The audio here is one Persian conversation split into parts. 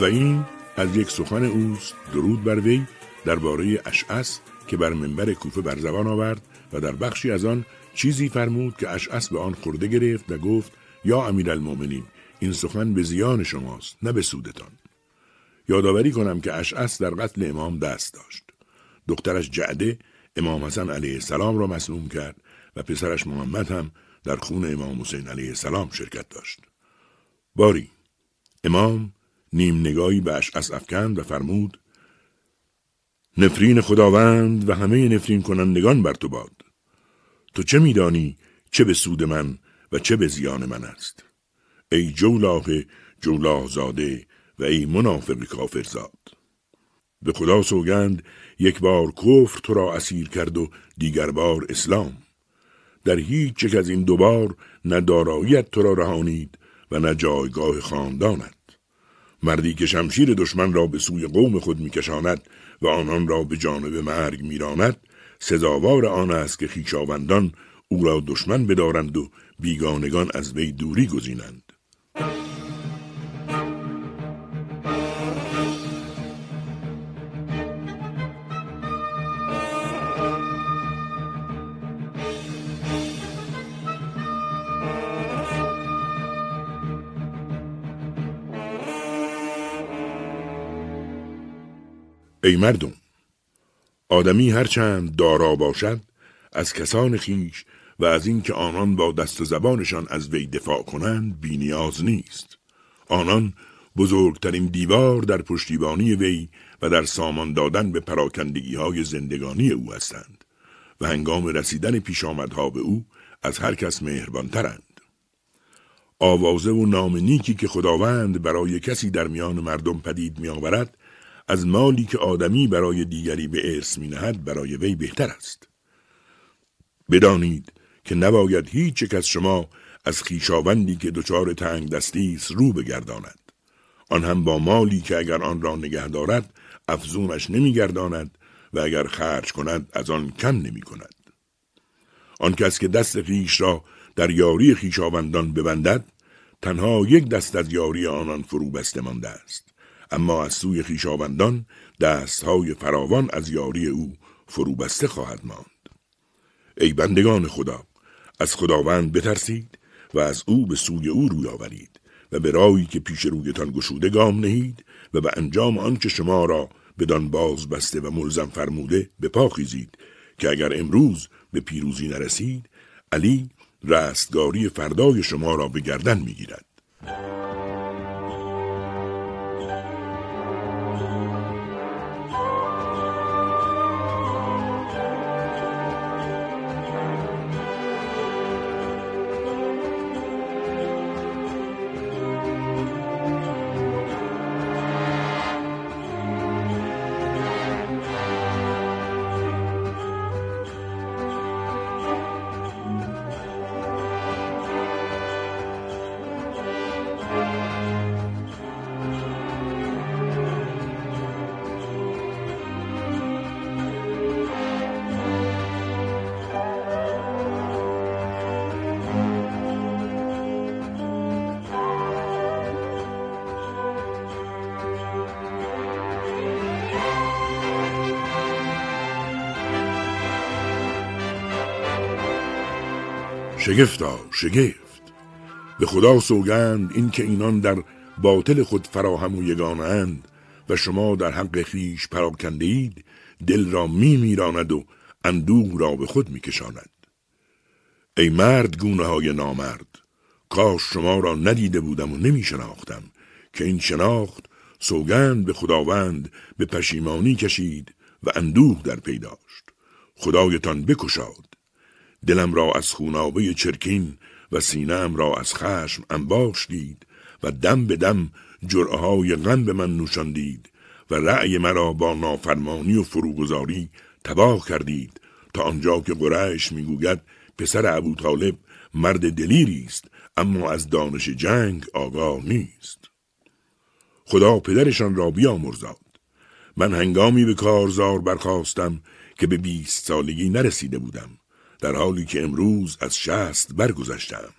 و این از یک سخن اوست درود بر وی درباره اشعس که بر منبر کوفه بر زبان آورد و در بخشی از آن چیزی فرمود که اشعس به آن خورده گرفت و گفت یا امیرالمؤمنین این سخن به زیان شماست نه به سودتان. یادآوری کنم که اشعس در قتل امام دست داشت. دخترش جعده امام حسن علیه السلام را مسلوم کرد و پسرش محمد هم در خون امام حسین علیه السلام شرکت داشت. باری امام نیم نگاهی به اشعس افکند و فرمود نفرین خداوند و همه نفرین کنندگان بر تو باد. تو چه میدانی چه به سود من و چه به زیان من است؟ ای جولاه جولاه زاده و ای منافق کافر زاد به خدا سوگند یک بار کفر تو را اسیر کرد و دیگر بار اسلام. در هیچ یک از این دوبار نه داراییت تو را رهانید و نه جایگاه خاندانت. مردی که شمشیر دشمن را به سوی قوم خود میکشاند و آنان را به جانب مرگ میراند سزاوار آن است که خیشاوندان او را دشمن بدارند و بیگانگان از وی دوری گزینند. ای مردم آدمی هرچند دارا باشد از کسان خیش و از اینکه آنان با دست و زبانشان از وی دفاع کنند بینیاز نیست. آنان بزرگترین دیوار در پشتیبانی وی و در سامان دادن به پراکندگی های زندگانی او هستند و هنگام رسیدن پیشامدها به او از هر کس مهربانترند. آوازه و نام نیکی که خداوند برای کسی در میان مردم پدید میآورد از مالی که آدمی برای دیگری به ارث می نهد برای وی بهتر است. بدانید که نباید هیچ یک از شما از خیشاوندی که دچار تنگ دستی است رو بگرداند. آن هم با مالی که اگر آن را نگه دارد افزونش نمیگرداند و اگر خرج کند از آن کم نمی کند. آن کس که دست خیش را در یاری خیشاوندان ببندد تنها یک دست از یاری آنان فرو بسته مانده است. اما از سوی خیشاوندان دستهای فراوان از یاری او فروبسته خواهد ماند. ای بندگان خدا از خداوند بترسید و از او به سوی او روی آورید و به رایی که پیش رویتان گشوده گام نهید و به انجام آنچه شما را بدان باز بسته و ملزم فرموده به پا خیزید که اگر امروز به پیروزی نرسید علی رستگاری فردای شما را به گردن می‌گیرد شگفتا شگفت. به خدا سوگند این که اینان در باطل خود فراهم و یگانند و شما در حق خیش پراکنده اید دل را می میراند و اندوه را به خود می کشاند. ای مرد گونه های نامرد کاش شما را ندیده بودم و نمی شناختم که این شناخت سوگند به خداوند به پشیمانی کشید و اندوه در پیداشت خدایتان بکشاد. دلم را از خونابه چرکین و سینم را از خشم انباش دید و دم به دم جرعه های غم به من نوشاندید و رأی مرا با نافرمانی و فروگذاری تباه کردید تا آنجا که قریش می‌گوید پسر ابو طالب مرد دلیری است اما از دانش جنگ آگاه نیست. خدا پدرشان را بیامرزاد. من هنگامی به کارزار برخواستم که به بیست سالگی نرسیده بودم. در حالی که امروز از شست برگذشتم.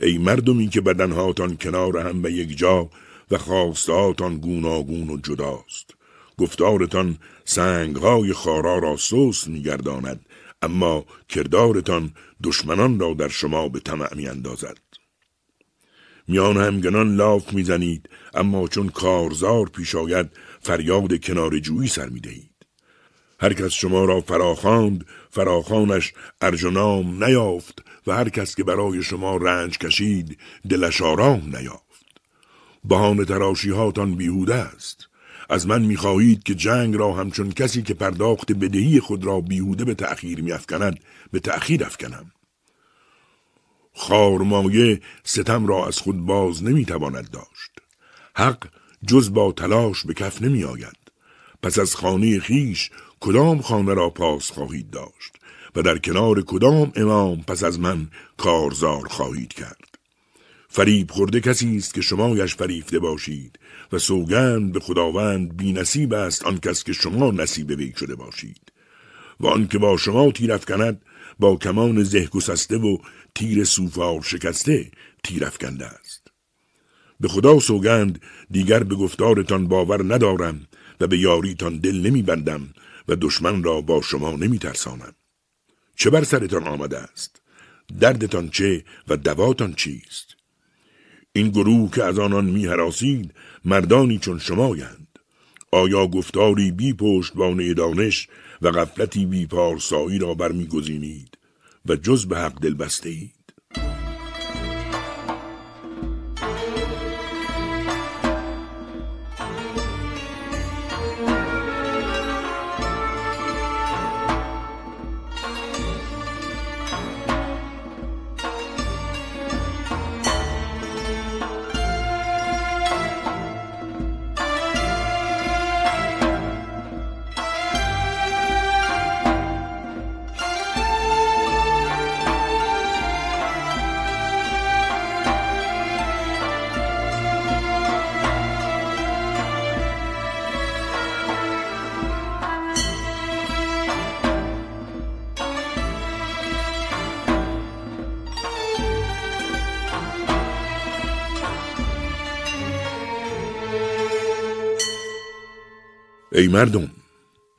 ای مردمی که بدنهاتان کنار هم به یک جا و خواستهاتان گوناگون و جداست. گفتارتان سنگهای خارا را سوس میگرداند اما کردارتان دشمنان را در شما به طمع میاندازد. میان همگنان لاف می‌زنید اما چون کارزار پیش آید فریاد کنار جویی سر می‌دهید. هر کس شما را فراخواند فراخانش ارجنام نیافت و هر کس که برای شما رنج کشید دلش آرام نیافت. بهان تراشی هاتان بیهوده است. از من می‌خواهید که جنگ را همچون کسی که پرداخت بدهی خود را بیهوده به تأخیر میافکند به تأخیر افکنم. خارمایه ستم را از خود باز نمی‌تواند داشت. حق جز با تلاش به کف نمی آید. پس از خانه خیش کدام خانه را پاس خواهید داشت و در کنار کدام امام پس از من کارزار خواهید کرد. فریب خورده کسی است که شمایش فریفته باشید و سوگند به خداوند بی نصیب است آن کس که شما نصیب وی شده باشید. و آن که با شما تیر کند با کمان زه گسسته و تیر سوفار شکسته تیر افکنده است. به خدا سوگند دیگر به گفتارتان باور ندارم و به یاریتان دل نمی بندم و دشمن را با شما نمی ترسانم. چه بر سرتان آمده است؟ دردتان چه و دواتان چیست؟ این گروه که از آنان می حراسید مردانی چون شمایند. آیا گفتاری بی پشتبانه دانش و غفلتی بی پارسایی را برمیگزینید و جز به حق دل بسته؟ ای مردم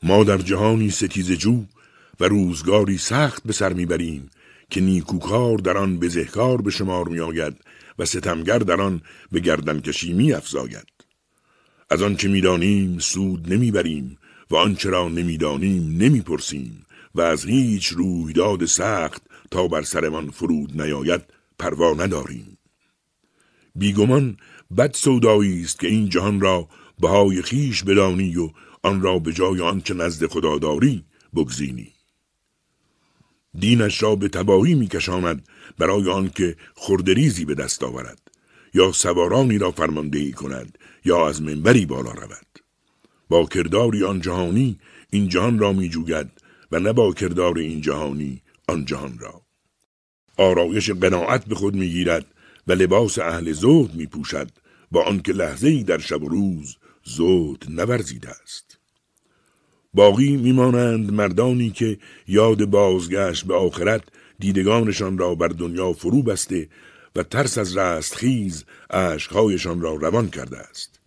ما در جهانی ستیز جو و روزگاری سخت به سر می‌بریم که نیکوکار در آن بزهکار به شمار میآید و ستمگر در آن به گردنکشی می افزاید. از آنچه می‌دانیم سود نمی‌بریم و آنچه را نمی‌دانیم نمی‌پرسیم و از هیچ رویداد سخت تا بر سرمان فرود نیاید پروا نداریم بیگمان بد سودایی است که این جهان را بهای خیش بدانی و آن را به جای آنچه نزد خدا داری بگزینی. دینش را به تباهی میکشاند برای آنکه خردریزی به دست آورد یا سوارانی را فرماندهی کند یا از منبری بالا رود. با کرداری آن جهانی این جهان را میجوید و نه با کردار این جهانی آن جهان را. آرایش قناعت به خود می‌گیرد و لباس اهل زهد میپوشد با آنکه لحظه ای در شب و روز زود نورزیده است. باقی میمانند مردانی که یاد بازگشت به آخرت دیدگانشان را بر دنیا فرو بسته و ترس از رستخیز عشقهایشان را روان کرده است.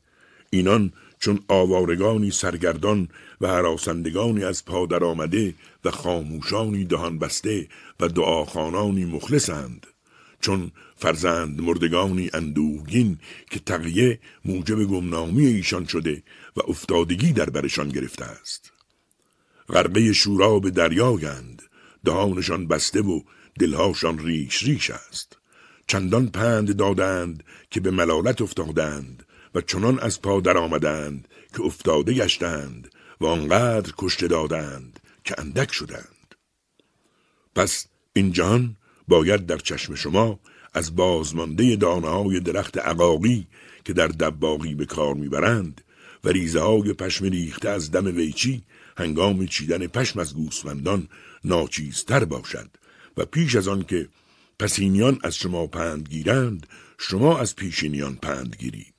اینان چون آوارگانی سرگردان و حراسندگانی از پادر آمده و خاموشانی دهان بسته و دعاخانانی مخلصند چون فرزند مردگانی اندوهگین که تقیه موجب گمنامی ایشان شده و افتادگی در برشان گرفته است. غرقه شورا به دریایند دهانشان بسته و دلهاشان ریش ریش است. چندان پند دادند که به ملالت افتادند و چنان از پا در آمدند که افتاده گشتند و آنقدر کشته دادند که اندک شدند. پس این جهان باید در چشم شما از بازمانده دانه های درخت عقاقی که در دباغی به کار می‌برند و ریزه های پشم ریخته از دم ویچی هنگام چیدن پشم از گوسفندان ناچیزتر باشد و پیش از آن که پسینیان از شما پند گیرند شما از پیشینیان پند گیرید.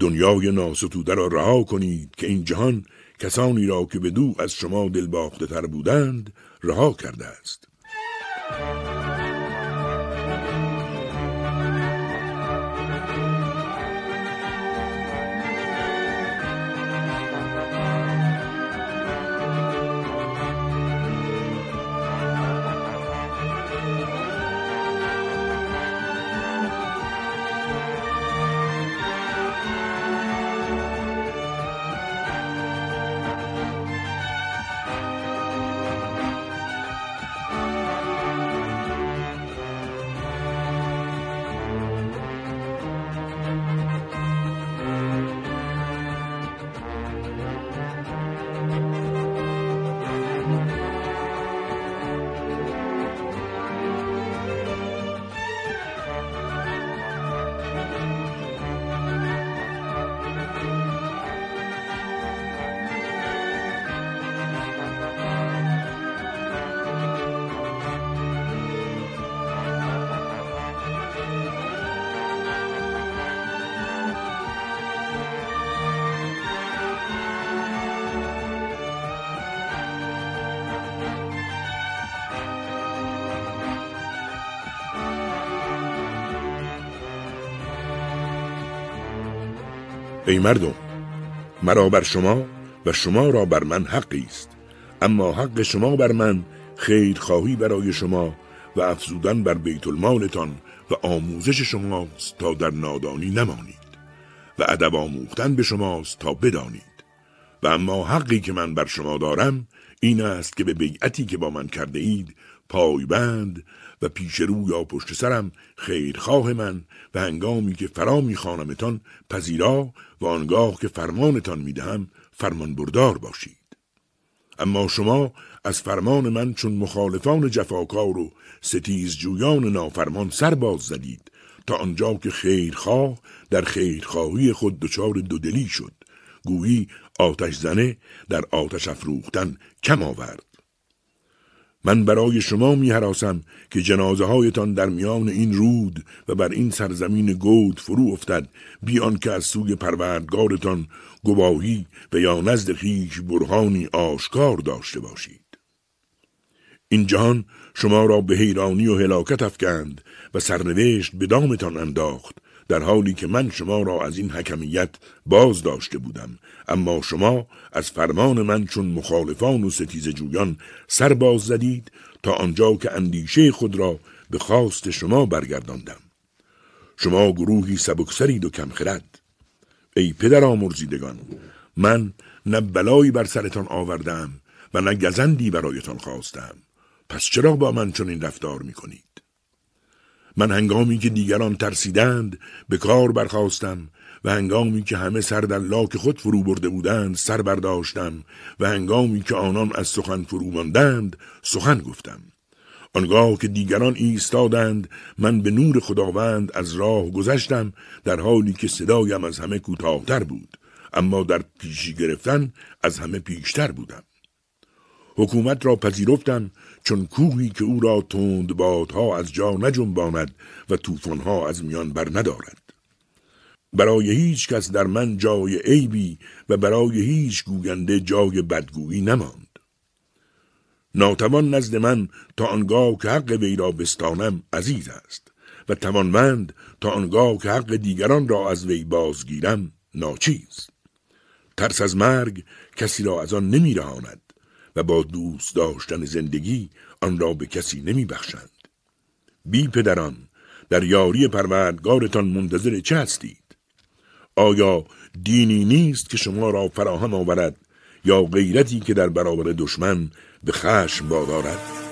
دنیای ناستوده را رها کنید که این جهان کسانی را که به دو از شما دلباخته تر بودند رها کرده است. ای مردم مرا بر شما و شما را بر من حقی است. اما حق شما بر من خیر خواهی برای شما و افزودن بر بیت المالتان و آموزش شماست تا در نادانی نمانید و ادب آموختن به شماست تا بدانید. و اما حقی که من بر شما دارم این است که به بیعتی که با من کرده اید پایبند و پیش رو یا پشت سرم خیرخواه من و هنگامی که فرا میخوانمتان پذیرا و آنگاه که فرمانتان می‌دهم فرمان بردار باشید. اما شما از فرمان من چون مخالفان جفاکار و ستیز جویان نافرمان سر باز زدید تا آنجا که خیرخواه در خیرخواهی خود دچار دودلی شد. گویی آتش زنه در آتش افروختن کم آورد. من برای شما می حراسم که جنازه هایتان در میان این رود و بر این سرزمین گود فرو افتد. بیان که از سوی پروردگارتان گواهی و یا نزد خیش برهانی آشکار داشته باشید. این جهان شما را به حیرانی و هلاکت افکند و سرنوشت به دامتان انداخت در حالی که من شما را از این حکمیت باز داشته بودم. اما شما از فرمان من چون مخالفان و ستیز جویان سر باز زدید تا آنجا که اندیشه خود را به خواست شما برگرداندم. شما گروهی سبکسرید و کمخرد ای پدر آمرزیدگان من نه بلایی بر سرتان آوردم و نه گزندی برایتان خواستم. پس چرا با من چنین رفتار می‌کنید؟ من هنگامی که دیگران ترسیدند به کار برخواستم و هنگامی که همه سر در لاک خود فرو برده بودند سر برداشتم و هنگامی که آنان از سخن فرو ماندند سخن گفتم. آنگاه که دیگران ایستادند من به نور خداوند از راه گذشتم در حالی که صدایم از همه کوتاهتر بود. اما در پیشی گرفتن از همه پیشتر بودم. حکومت را پذیرفتم چون کوهی که او را تند بادها از جا نجنباند و طوفانها از میان بر ندارد. برای هیچ کس در من جای عیبی و برای هیچ گوینده جای بدگویی نماند. ناتوان نزد من تا آنگاه که حق وی را بستانم عزیز است و توانمند تا آنگاه که حق دیگران را از وی بازگیرم ناچیز. ترس از مرگ کسی را از آن نمی رهاند. و با دوست داشتن زندگی آن را به کسی نمی بخشند. بی پدران در یاری پروردگارتان منتظر چه هستید؟ آیا دینی نیست که شما را فراهم آورد یا غیرتی که در برابر دشمن به خشم وادارد؟